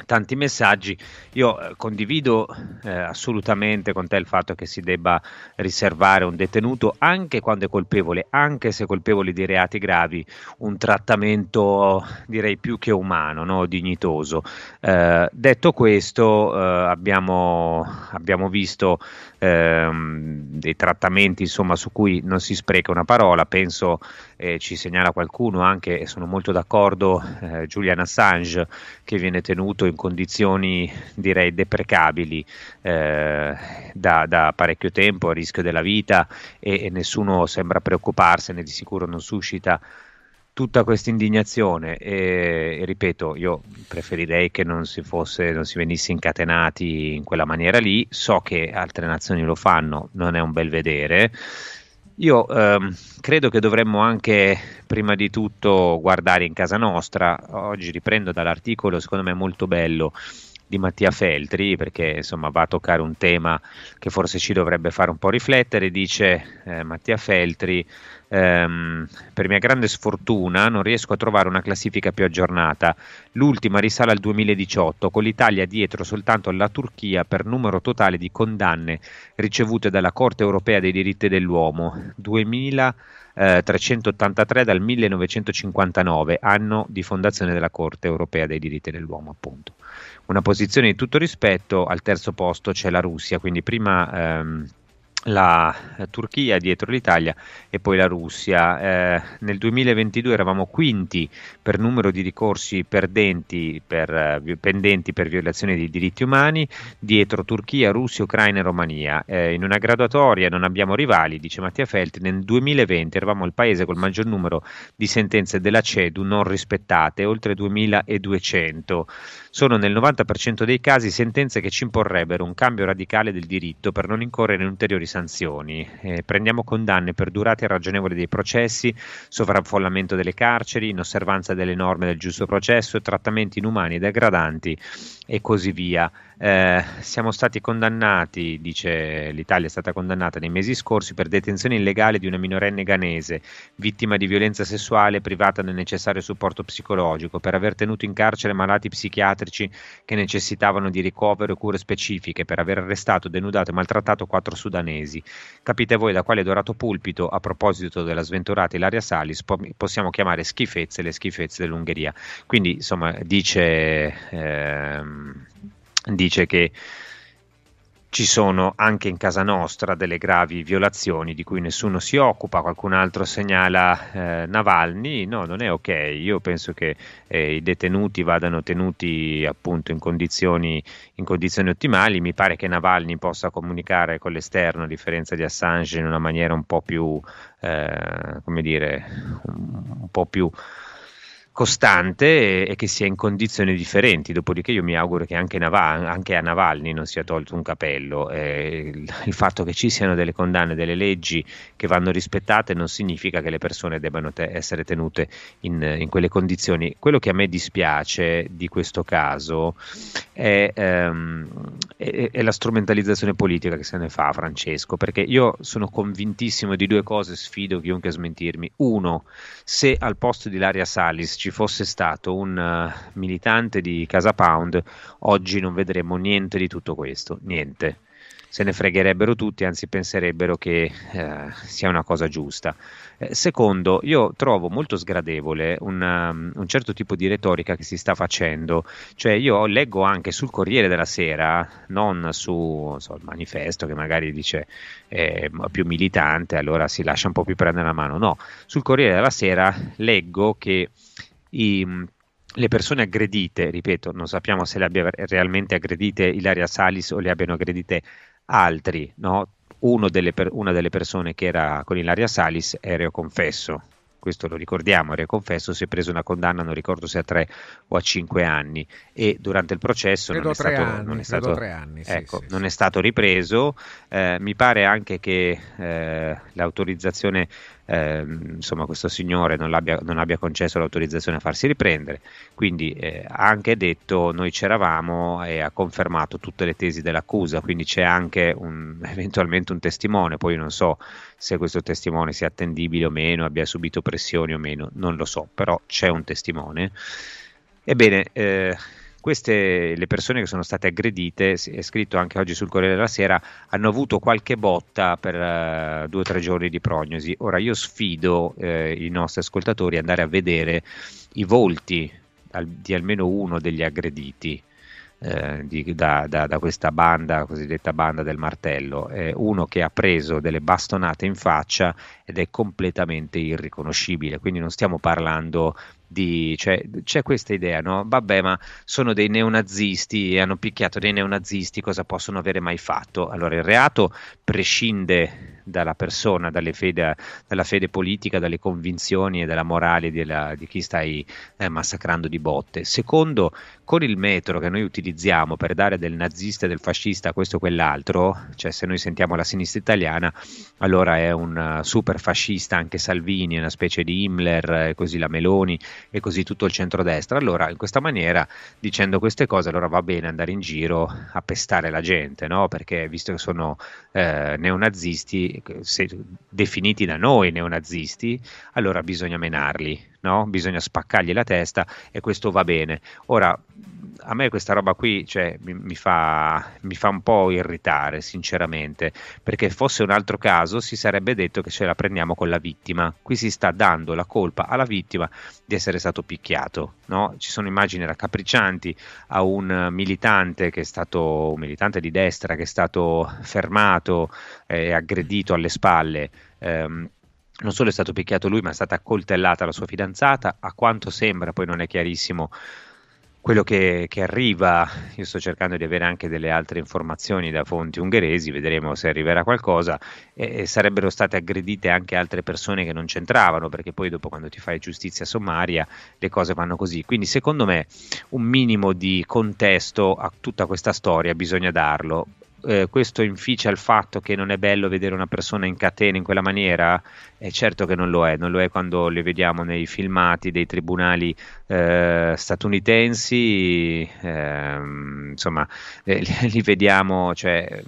tanti messaggi. Io eh, condivido eh, assolutamente con te il fatto che si debba riservare a un detenuto, anche quando è colpevole, anche se colpevole di reati gravi, un trattamento direi più che umano, no? dignitoso. Eh, detto questo, eh, abbiamo, abbiamo, visto ehm, dei trattamenti insomma, su cui non si spreca una parola, penso eh, ci segnala qualcuno anche, e sono molto d'accordo, Julian Assange che viene tenuto in condizioni direi deprecabili eh, da, da, parecchio tempo, a rischio della vita e, e nessuno sembra preoccuparsene, di sicuro non suscita tutta questa indignazione e, e, ripeto, io preferirei che non si, fosse, non si venisse incatenati in quella maniera lì, so che altre nazioni lo fanno, non è un bel vedere. Io ehm, credo che dovremmo anche prima di tutto guardare in casa nostra, oggi riprendo dall'articolo secondo me molto bello di Mattia Feltri perché insomma va a toccare un tema che forse ci dovrebbe fare un po' riflettere, dice eh, Mattia Feltri ehm, per mia grande sfortuna non riesco a trovare una classifica più aggiornata. L'ultima risale al 2018, con l'Italia dietro soltanto alla Turchia per numero totale di condanne ricevute dalla Corte europea dei diritti dell'uomo, 2383 eh, dal 1959, anno di fondazione della Corte europea dei diritti dell'uomo, appunto. Una posizione di tutto rispetto, al terzo posto c'è la Russia, quindi prima ehm, la Turchia dietro l'Italia e poi la Russia. Eh, nel 2022 eravamo quinti per numero di ricorsi perdenti per, eh, pendenti per violazione dei diritti umani, dietro Turchia, Russia, Ucraina e Romania. Eh, in una graduatoria non abbiamo rivali, dice Mattia Felti, nel 2020 eravamo il paese col maggior numero di sentenze della CEDU non rispettate, oltre 2200 sono nel 90% dei casi sentenze che ci imporrebbero un cambio radicale del diritto per non incorrere in ulteriori sanzioni. Eh, prendiamo condanne per durate irragionevoli dei processi, sovraffollamento delle carceri, inosservanza delle norme del giusto processo, trattamenti inumani e degradanti e così via. Eh, siamo stati condannati, dice l'Italia è stata condannata nei mesi scorsi per detenzione illegale di una minorenne ghanese, vittima di violenza sessuale privata del necessario supporto psicologico, per aver tenuto in carcere malati psichiatrici che necessitavano di ricovero e cure specifiche, per aver arrestato, denudato e maltrattato quattro sudanesi. Capite voi da quale dorato pulpito, a proposito della sventurata Ilaria Salis, po- possiamo chiamare schifezze le schifezze dell'Ungheria. Quindi, insomma, dice... Ehm, dice che ci sono anche in casa nostra delle gravi violazioni di cui nessuno si occupa, qualcun altro segnala eh, Navalny, no, non è ok, io penso che eh, i detenuti vadano tenuti appunto in condizioni, in condizioni, ottimali, mi pare che Navalny possa comunicare con l'esterno a differenza di Assange in una maniera un po' più, eh, come dire, un, po' più costante e, che sia in condizioni differenti. Dopodiché io mi auguro che anche, Naval, anche a Navalny non sia tolto un capello. Eh, il, il, fatto che ci siano delle condanne, delle leggi che vanno rispettate non significa che le persone debbano te- essere tenute in, in, quelle condizioni. Quello che a me dispiace di questo caso è, ehm, è, è la strumentalizzazione politica che se ne fa Francesco, perché io sono convintissimo di due cose, sfido chiunque a smentirmi. Uno, se al posto di Laria Salis ci fosse stato un uh, militante di Casa Pound, oggi non vedremo niente di tutto questo, niente. Se ne fregherebbero tutti, anzi penserebbero che eh, sia una cosa giusta. Eh, secondo, io trovo molto sgradevole una, um, un certo tipo di retorica che si sta facendo, cioè io leggo anche sul Corriere della Sera, non sul so, manifesto che magari dice eh, più militante, allora si lascia un po' più prendere la mano, no, sul Corriere della Sera leggo che i, le persone aggredite, ripeto, non sappiamo se le abbia realmente aggredite Ilaria Salis o le abbiano aggredite altri, no? delle per, una delle persone che era con Ilaria Salis è reo confesso, questo lo ricordiamo, Re Confesso si è preso una condanna, non ricordo se a tre o a cinque anni e durante il processo non è, stato, anni, non, è stato, anni, ecco, sì, non sì. è stato ripreso, eh, mi pare anche che eh, l'autorizzazione ehm, insomma, questo signore non, non, abbia concesso l'autorizzazione a farsi riprendere. Quindi eh, ha anche detto noi c'eravamo e ha confermato tutte le tesi dell'accusa, quindi c'è anche un, eventualmente un testimone, poi non so se questo testimone sia attendibile o meno, abbia subito pressioni o meno, non lo so, però c'è un testimone. Ebbene, eh, queste le persone che sono state aggredite, è scritto anche oggi sul Corriere della Sera, hanno avuto qualche botta per uh, due o tre giorni di prognosi. Ora io sfido eh, i nostri ascoltatori ad andare a vedere i volti al, di almeno uno degli aggrediti. Eh, di, da, da, da, questa banda, cosiddetta banda del martello, eh, uno che ha preso delle bastonate in faccia ed è completamente irriconoscibile, quindi non stiamo parlando di, cioè, c'è questa idea, no? Vabbè, ma sono dei neonazisti e hanno picchiato dei neonazisti, cosa possono avere mai fatto? Allora, il reato prescinde dalla persona, fede, dalla fede politica, dalle convinzioni e dalla morale della, di chi stai eh, massacrando di botte. Secondo, con il metro che noi utilizziamo per dare del nazista del fascista questo o quell'altro, cioè se noi sentiamo la sinistra italiana, allora è un uh, super fascista anche Salvini, una specie di Himmler, e così la Meloni e così tutto il centrodestra. Allora, in questa maniera, dicendo queste cose, allora va bene andare in giro a pestare la gente, no? Perché visto che sono eh, neonazisti, se, definiti da noi neonazisti, allora bisogna menarli, no? Bisogna spaccargli la testa e questo va bene. Ora, a me questa roba qui cioè, mi, mi, fa, mi, fa, un po' irritare, sinceramente, perché fosse un altro caso si sarebbe detto che ce la prendiamo con la vittima. Qui si sta dando la colpa alla vittima di essere stato picchiato. No? Ci sono immagini raccapriccianti a un militante che è stato un militante di destra che è stato fermato e aggredito alle spalle. Ehm, non solo è stato picchiato lui, ma è stata accoltellata la sua fidanzata. A quanto sembra, poi non è chiarissimo quello che, che, arriva, io sto cercando di avere anche delle altre informazioni da fonti ungheresi, vedremo se arriverà qualcosa, e, e sarebbero state aggredite anche altre persone che non c'entravano, perché poi dopo quando ti fai giustizia sommaria le cose vanno così. Quindi secondo me un minimo di contesto a tutta questa storia bisogna darlo eh, questo inficia il fatto che non è bello vedere una persona in catena in quella maniera? Eh, certo che non lo è, non lo è quando le vediamo nei filmati dei tribunali eh, statunitensi, ehm, insomma, eh, li, li, vediamo, cioè,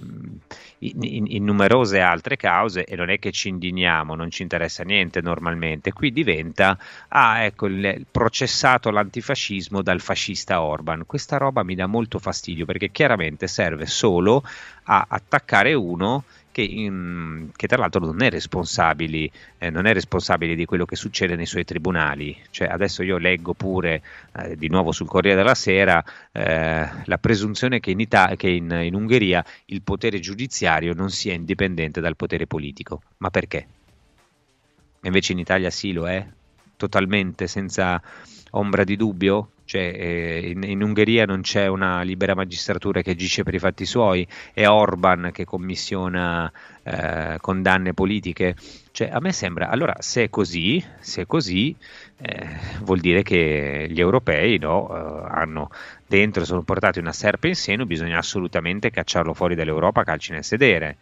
in, in, numerose altre cause e non è che ci indigniamo, non ci interessa niente normalmente. Qui diventa, ah ecco, il, processato l'antifascismo dal fascista Orban. Questa roba mi dà molto fastidio perché chiaramente serve solo a attaccare uno che, in, che, tra l'altro non è, eh, non è responsabile di quello che succede nei suoi tribunali. Cioè, adesso io leggo pure eh, di nuovo sul Corriere della Sera eh, la presunzione che, in, Ita- che in, in Ungheria il potere giudiziario non sia indipendente dal potere politico. Ma perché? Invece in Italia sì lo è, totalmente, senza ombra di dubbio? Cioè, eh, in, in, Ungheria non c'è una libera magistratura che agisce per i fatti suoi, è Orban che commissiona eh, condanne politiche. Cioè, a me sembra, allora, se è così, se è così eh, vuol dire che gli europei no, eh, hanno dentro, sono portati una serpe in seno, bisogna assolutamente cacciarlo fuori dall'Europa, calci nel sedere.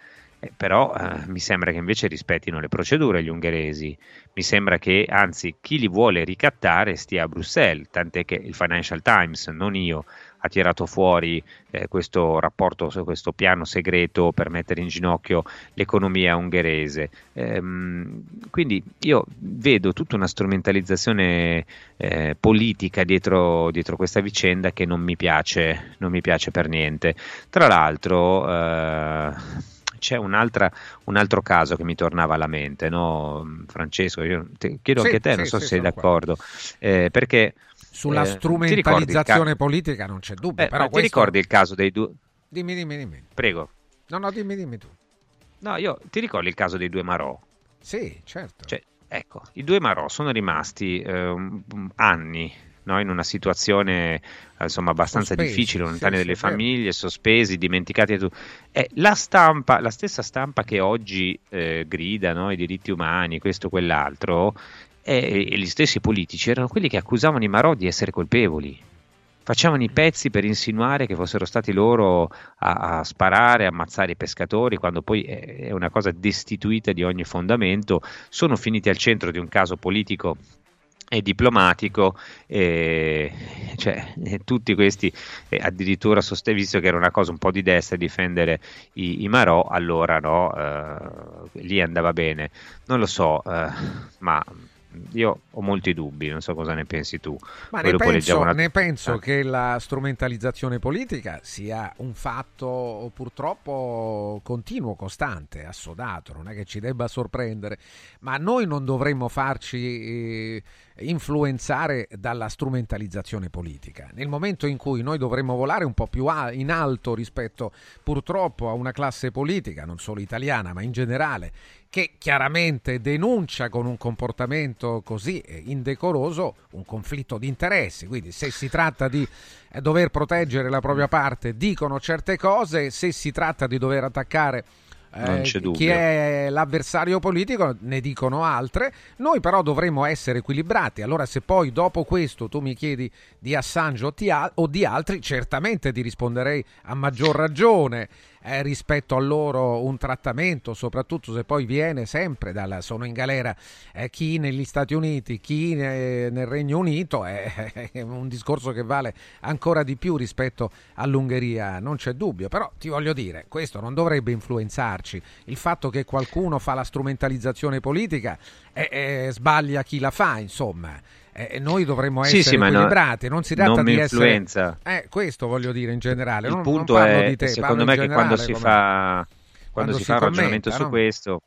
Eh, però eh, mi sembra che invece rispettino le procedure gli ungheresi, mi sembra che anzi chi li vuole ricattare stia a Bruxelles, tant'è che il Financial Times, non io, ha tirato fuori eh, questo rapporto, questo piano segreto per mettere in ginocchio l'economia ungherese. Ehm, quindi io vedo tutta una strumentalizzazione eh, politica dietro, dietro, questa vicenda che non mi piace, non mi piace per niente. Tra l'altro eh, c'è un altro caso che mi tornava alla mente, no? Francesco, io chiedo sì, anche a te, sì, non so se sei d'accordo, eh, perché... Sulla eh, strumentalizzazione ca- politica non c'è dubbio. Eh, però questo... Ti ricordi il caso dei due... Dimmi, dimmi, dimmi. Prego. No, no, dimmi, dimmi tu. No, io ti ricordi il caso dei due Marò? Sì, certo. Cioè, ecco, i due Marò sono rimasti eh, anni no? in una situazione insomma, abbastanza sospesi, difficile, lontani sì, dalle famiglie, sospesi, dimenticati. Eh, la stampa, la stessa stampa che oggi eh, grida no? i diritti umani, questo, quell'altro, e, e gli stessi politici erano quelli che accusavano i Marò di essere colpevoli. facevano i pezzi per insinuare che fossero stati loro a, a sparare, a ammazzare i pescatori, quando poi è una cosa destituita di ogni fondamento, sono finiti al centro di un caso politico e diplomatico, e, cioè, e tutti questi eh, addirittura sostengono, visto che era una cosa un po' di destra difendere i, i Marò, allora no, eh, lì andava bene. Non lo so, eh, ma io ho molti dubbi, non so cosa ne pensi tu. Ma ne penso, una... ne penso, che la strumentalizzazione politica sia un fatto purtroppo continuo, costante, assodato, non è che ci debba sorprendere, ma noi non dovremmo farci eh, influenzare dalla strumentalizzazione politica. Nel momento in cui noi dovremmo volare un po' più in alto rispetto purtroppo a una classe politica, non solo italiana, ma in generale, che chiaramente denuncia con un comportamento così eh, indecoroso un conflitto di interessi. Quindi se si tratta di eh, dover proteggere la propria parte, dicono certe cose, se si tratta di dover attaccare eh, chi è l'avversario politico ne dicono altre, noi però dovremmo essere equilibrati. Allora se poi dopo questo tu mi chiedi di Assange o di altri, certamente ti risponderei a maggior ragione eh, rispetto a loro un trattamento, soprattutto se poi viene sempre dalla, sono in galera eh, chi negli Stati Uniti, chi ne, nel Regno Unito, è, è, un discorso che vale ancora di più rispetto all'Ungheria, non c'è dubbio, però ti voglio dire, questo non dovrebbe influenzarci, il fatto che qualcuno fa la strumentalizzazione politica eh, sbaglia chi la fa, insomma eh, noi dovremmo essere sì, sì, equilibrati, no, non si tratta non di influenza. essere... Eh, questo voglio dire in generale, il non, punto non è, di te, secondo me che quando si come... fa, quando quando si si fa un commenta, ragionamento su no? questo...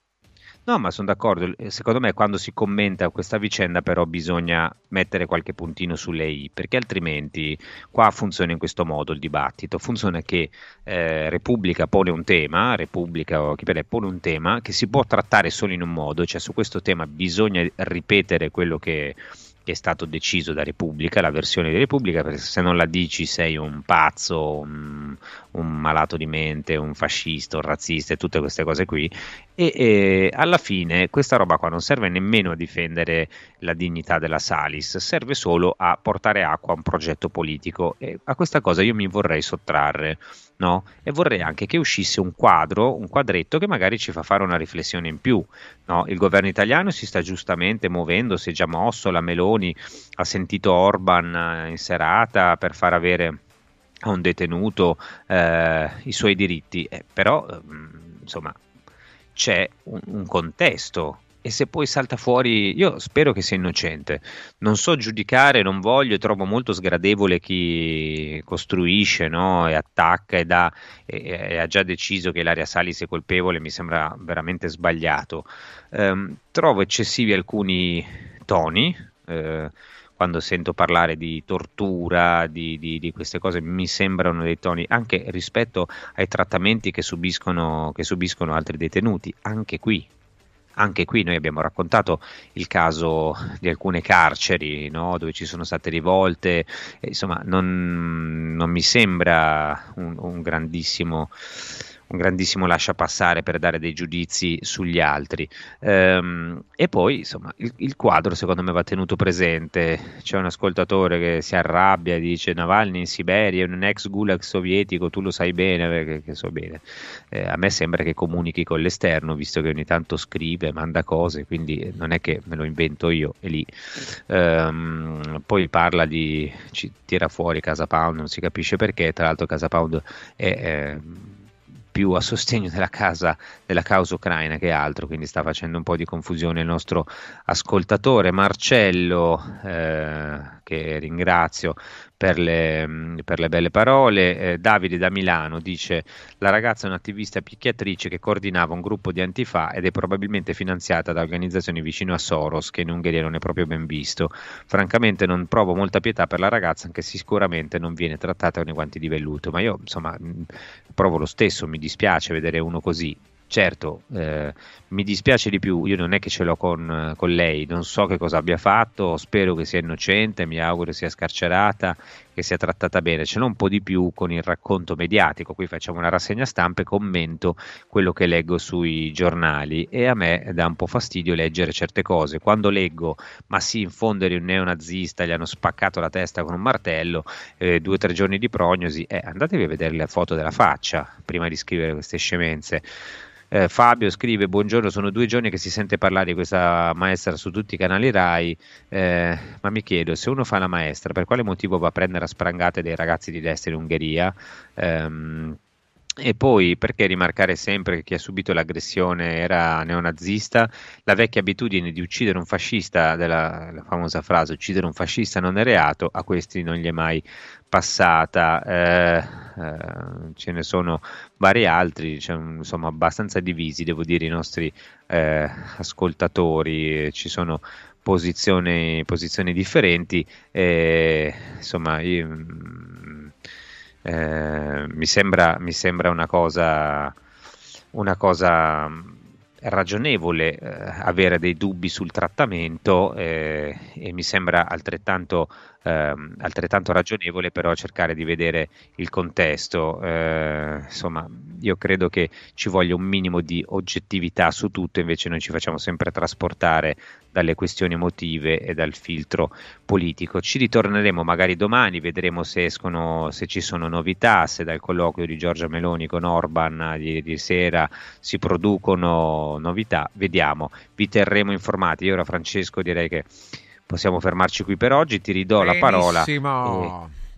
No, ma sono d'accordo. Secondo me, quando si commenta questa vicenda, però bisogna mettere qualche puntino sulle i, perché altrimenti qua funziona in questo modo il dibattito. Funziona che eh, Repubblica pone un tema, Repubblica o chi per pone un tema che si può trattare solo in un modo, cioè su questo tema bisogna ripetere quello che che è stato deciso da Repubblica, la versione di Repubblica, perché se non la dici sei un pazzo, un, un malato di mente, un fascista, un razzista e tutte queste cose qui. E, e, alla fine questa roba qua non serve nemmeno a difendere la dignità della Salis, serve solo a portare acqua a un progetto politico e a questa cosa io mi vorrei sottrarre. No? E vorrei anche che uscisse un quadro, un quadretto che magari ci fa fare una riflessione in più. No? Il governo italiano si sta giustamente muovendo, si è già mosso, la Meloni ha sentito Orban eh, in serata per far avere a un detenuto eh, i suoi diritti, eh, però ehm, insomma c'è un, un contesto e se poi salta fuori, io spero che sia innocente. Non so giudicare, non voglio, trovo molto sgradevole chi costruisce no? e attacca e, dà, e, e, ha già deciso che Ilaria Salis è colpevole, mi sembra veramente sbagliato. Um, trovo eccessivi alcuni toni. Eh, quando sento parlare di tortura, di, di, di, queste cose, mi sembrano dei toni anche rispetto ai trattamenti che subiscono, che subiscono altri detenuti, anche qui anche qui noi abbiamo raccontato il caso di alcune carceri no? dove ci sono state rivolte, insomma non, non, mi sembra un, un grandissimo un grandissimo lascia passare per dare dei giudizi sugli altri. Ehm, e poi, insomma, il, il, quadro secondo me va tenuto presente. C'è un ascoltatore che si arrabbia e dice Navalny in Siberia è un ex gulag sovietico, tu lo sai bene, perché che so bene. Eh, a me sembra che comunichi con l'esterno, visto che ogni tanto scrive, manda cose, quindi non è che me lo invento io, è lì. Ehm, poi parla di, ci tira fuori Casa Pound, non si capisce perché, tra l'altro Casa Pound è... è più a sostegno della, casa, della causa ucraina che altro, quindi sta facendo un po' di confusione il nostro ascoltatore. Marcello, eh, che ringrazio per le, per le belle parole. Eh, Davide da Milano dice: La ragazza è un'attivista picchiatrice che coordinava un gruppo di antifa ed è probabilmente finanziata da organizzazioni vicino a Soros, che in Ungheria non è proprio ben visto. Francamente, non provo molta pietà per la ragazza, anche se sicuramente non viene trattata con i guanti di velluto. Ma io, insomma, provo lo stesso. Mi dispiace vedere uno così. Certo, eh, mi dispiace di più, io non è che ce l'ho con, con, lei, non so che cosa abbia fatto, spero che sia innocente, mi auguro sia scarcerata che sia trattata bene, ce n'è un po' di più con il racconto mediatico, qui facciamo una rassegna stampa e commento quello che leggo sui giornali e a me dà un po' fastidio leggere certe cose, quando leggo ma sì in fondo eri un neonazista, gli hanno spaccato la testa con un martello, eh, due o tre giorni di prognosi, eh, andatevi a vedere la foto della faccia prima di scrivere queste scemenze. Eh, Fabio scrive: Buongiorno, sono due giorni che si sente parlare di questa maestra su tutti i canali Rai. Eh, ma mi chiedo se uno fa la maestra, per quale motivo va a prendere a sprangate dei ragazzi di destra in Ungheria? Ehm, e poi perché rimarcare sempre che chi ha subito l'aggressione era neonazista? La vecchia abitudine di uccidere un fascista, della la famosa frase uccidere un fascista non è reato, a questi non gli è mai passata. Eh, eh, ce ne sono vari altri, cioè, insomma abbastanza divisi, devo dire, i nostri eh, ascoltatori, ci sono posizioni, posizioni differenti. insomma, io, eh, mi, sembra, mi, sembra, una cosa, una cosa ragionevole eh, avere dei dubbi sul trattamento eh, e mi sembra altrettanto ehm, altrettanto ragionevole però cercare di vedere il contesto. Eh, insomma, io credo che ci voglia un minimo di oggettività su tutto, invece noi ci facciamo sempre trasportare dalle questioni emotive e dal filtro politico. Ci ritorneremo magari domani, vedremo se escono, se ci sono novità, se dal colloquio di Giorgia Meloni con Orban ieri sera si producono novità, vediamo, vi terremo informati. Io ora Francesco direi che possiamo fermarci qui per oggi. Ti ridò Benissimo. la parola.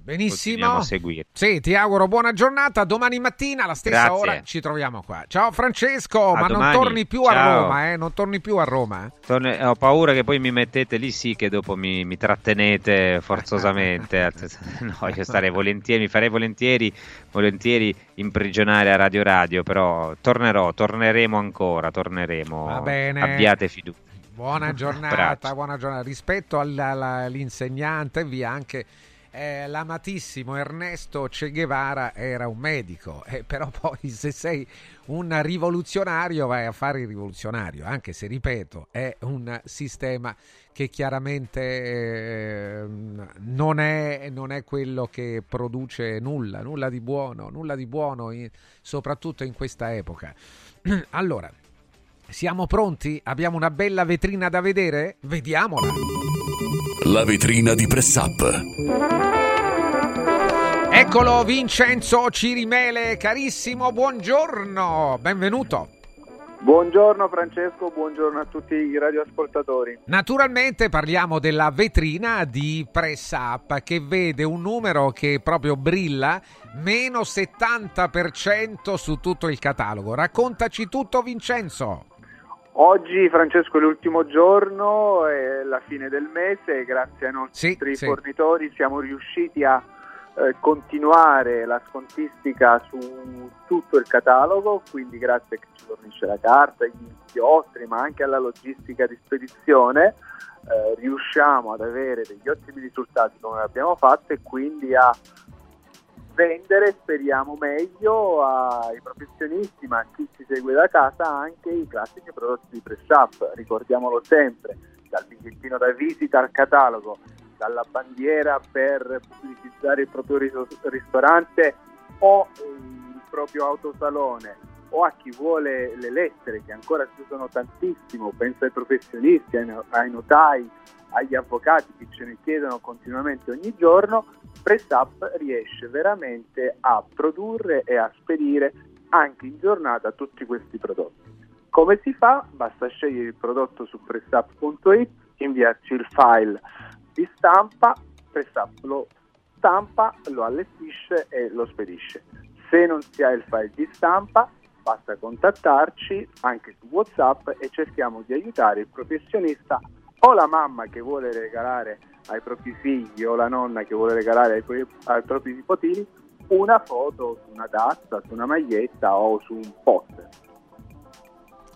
Benissimo. A seguire. Sì, ti auguro buona giornata. Domani mattina alla stessa Grazie. ora ci troviamo qua. Ciao Francesco, A ma domani. non torni più a Ciao. Roma, eh? Non torni più a Roma. eh? Torne- ho paura che poi mi mettete lì, sì, che dopo mi, mi trattenete forzosamente. no, io starei volentieri, mi farei volentieri, volentieri imprigionare a Radio Radio, però tornerò, torneremo ancora, torneremo. Va bene. Abbiate fiducia. Buona giornata, buona giornata. Rispetto alla- alla- all'insegnante, via anche eh, l'amatissimo Ernesto Che Guevara era un medico, eh, però poi se sei un rivoluzionario vai a fare il rivoluzionario, anche se ripeto è un sistema che chiaramente eh, non, è, non è quello che produce nulla, nulla di buono, nulla di buono in- soprattutto in questa epoca. allora, siamo pronti? Abbiamo una bella vetrina da vedere? Vediamola. La vetrina di Press Up. Eccolo Vincenzo Cirimele, carissimo, buongiorno, benvenuto. Buongiorno Francesco, buongiorno a tutti i radioascoltatori. Naturalmente parliamo della vetrina di Press Up che vede un numero che proprio brilla, meno 70% su tutto il catalogo. Raccontaci tutto Vincenzo. Oggi Francesco è l'ultimo giorno, è la fine del mese e grazie ai nostri sì. fornitori siamo riusciti a eh, continuare la scontistica su tutto il catalogo, quindi grazie a chi ci fornisce la carta, gli inchiostri, ma anche alla logistica di spedizione, eh, riusciamo ad avere degli ottimi risultati come abbiamo fatto e quindi a vendere, speriamo meglio, ai professionisti, ma a chi ci segue da casa anche i classici prodotti di Press Up, ricordiamolo sempre, dal bigliettino da visita al catalogo, dalla bandiera per pubblicizzare il proprio ris- ristorante o il proprio autosalone o a chi vuole le lettere che ancora si usano tantissimo, penso ai professionisti, ai, ai notai, agli avvocati che ce ne chiedono continuamente ogni giorno, PressUp riesce veramente a produrre e a spedire anche in giornata tutti questi prodotti. Come si fa? Basta scegliere il prodotto su pressup.it, inviarci il file di stampa, PressUp lo stampa, lo allestisce e lo spedisce. Se non si ha il file di stampa, basta contattarci anche su WhatsApp e cerchiamo di aiutare il professionista o la mamma che vuole regalare ai propri figli o la nonna che vuole regalare ai, pro- ai propri nipotini una foto su una tazza, su una maglietta o su un poster.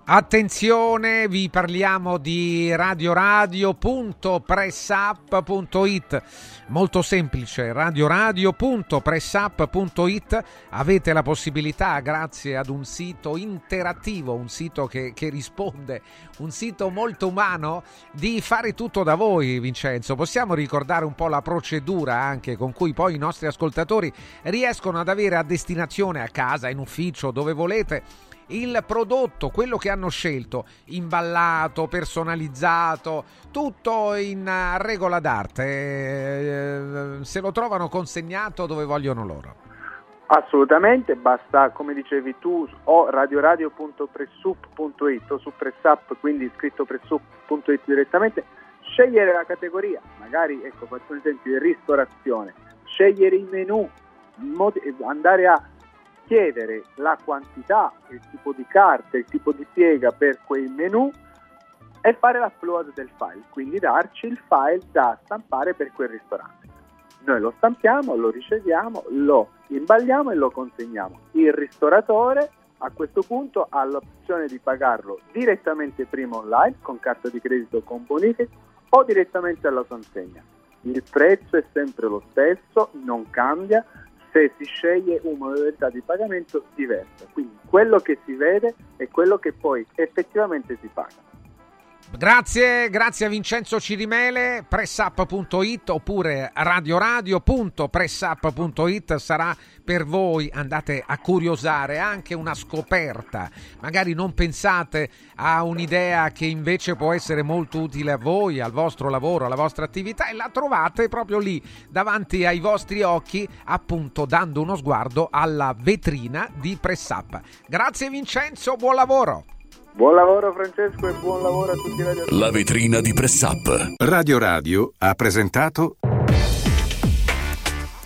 Attenzione, vi parliamo di radioradio.pressup.it. Molto semplice, radioradio.pressup.it. Avete la possibilità, grazie ad un sito interattivo, un sito che, che risponde, un sito molto umano, di fare tutto da voi, Vincenzo. Possiamo ricordare un po' la procedura anche con cui poi i nostri ascoltatori riescono ad avere a destinazione a casa, in ufficio, dove volete il prodotto, quello che hanno scelto, imballato, personalizzato, tutto in eh, regola d'arte. Eh, se lo trovano consegnato dove vogliono loro. Assolutamente, basta come dicevi tu o radioradio.pressup.it o su pressup, quindi scritto pressup.it direttamente, scegliere la categoria, magari ecco faccio un esempio di ristorazione, scegliere i menu, andare a chiedere la quantità, il tipo di carta, il tipo di piega per quei menu e fare l'upload del file, quindi darci il file da stampare per quel ristorante. Noi lo stampiamo, lo riceviamo, lo imballiamo e lo consegniamo. Il ristoratore a questo punto ha l'opzione di pagarlo direttamente prima online con carta di credito con bonifica o direttamente alla consegna. Il prezzo è sempre lo stesso, non cambia, se si sceglie una modalità di pagamento diversa. Quindi quello che si vede è quello che poi effettivamente si paga. Grazie, grazie a Vincenzo Cirimele, pressup.it oppure radioradio.pressup.it sarà per voi, andate a curiosare, anche una scoperta. Magari non pensate a un'idea che invece può essere molto utile a voi, al vostro lavoro, alla vostra attività e la trovate proprio lì davanti ai vostri occhi, appunto dando uno sguardo alla vetrina di Pressup. Grazie Vincenzo, buon lavoro! Buon lavoro Francesco e buon lavoro a tutti i radio. La vetrina di Press Up. Radio Radio ha presentato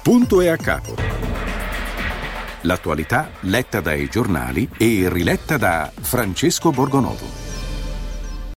Punto e a capo. L'attualità letta dai giornali e riletta da Francesco Borgonovo.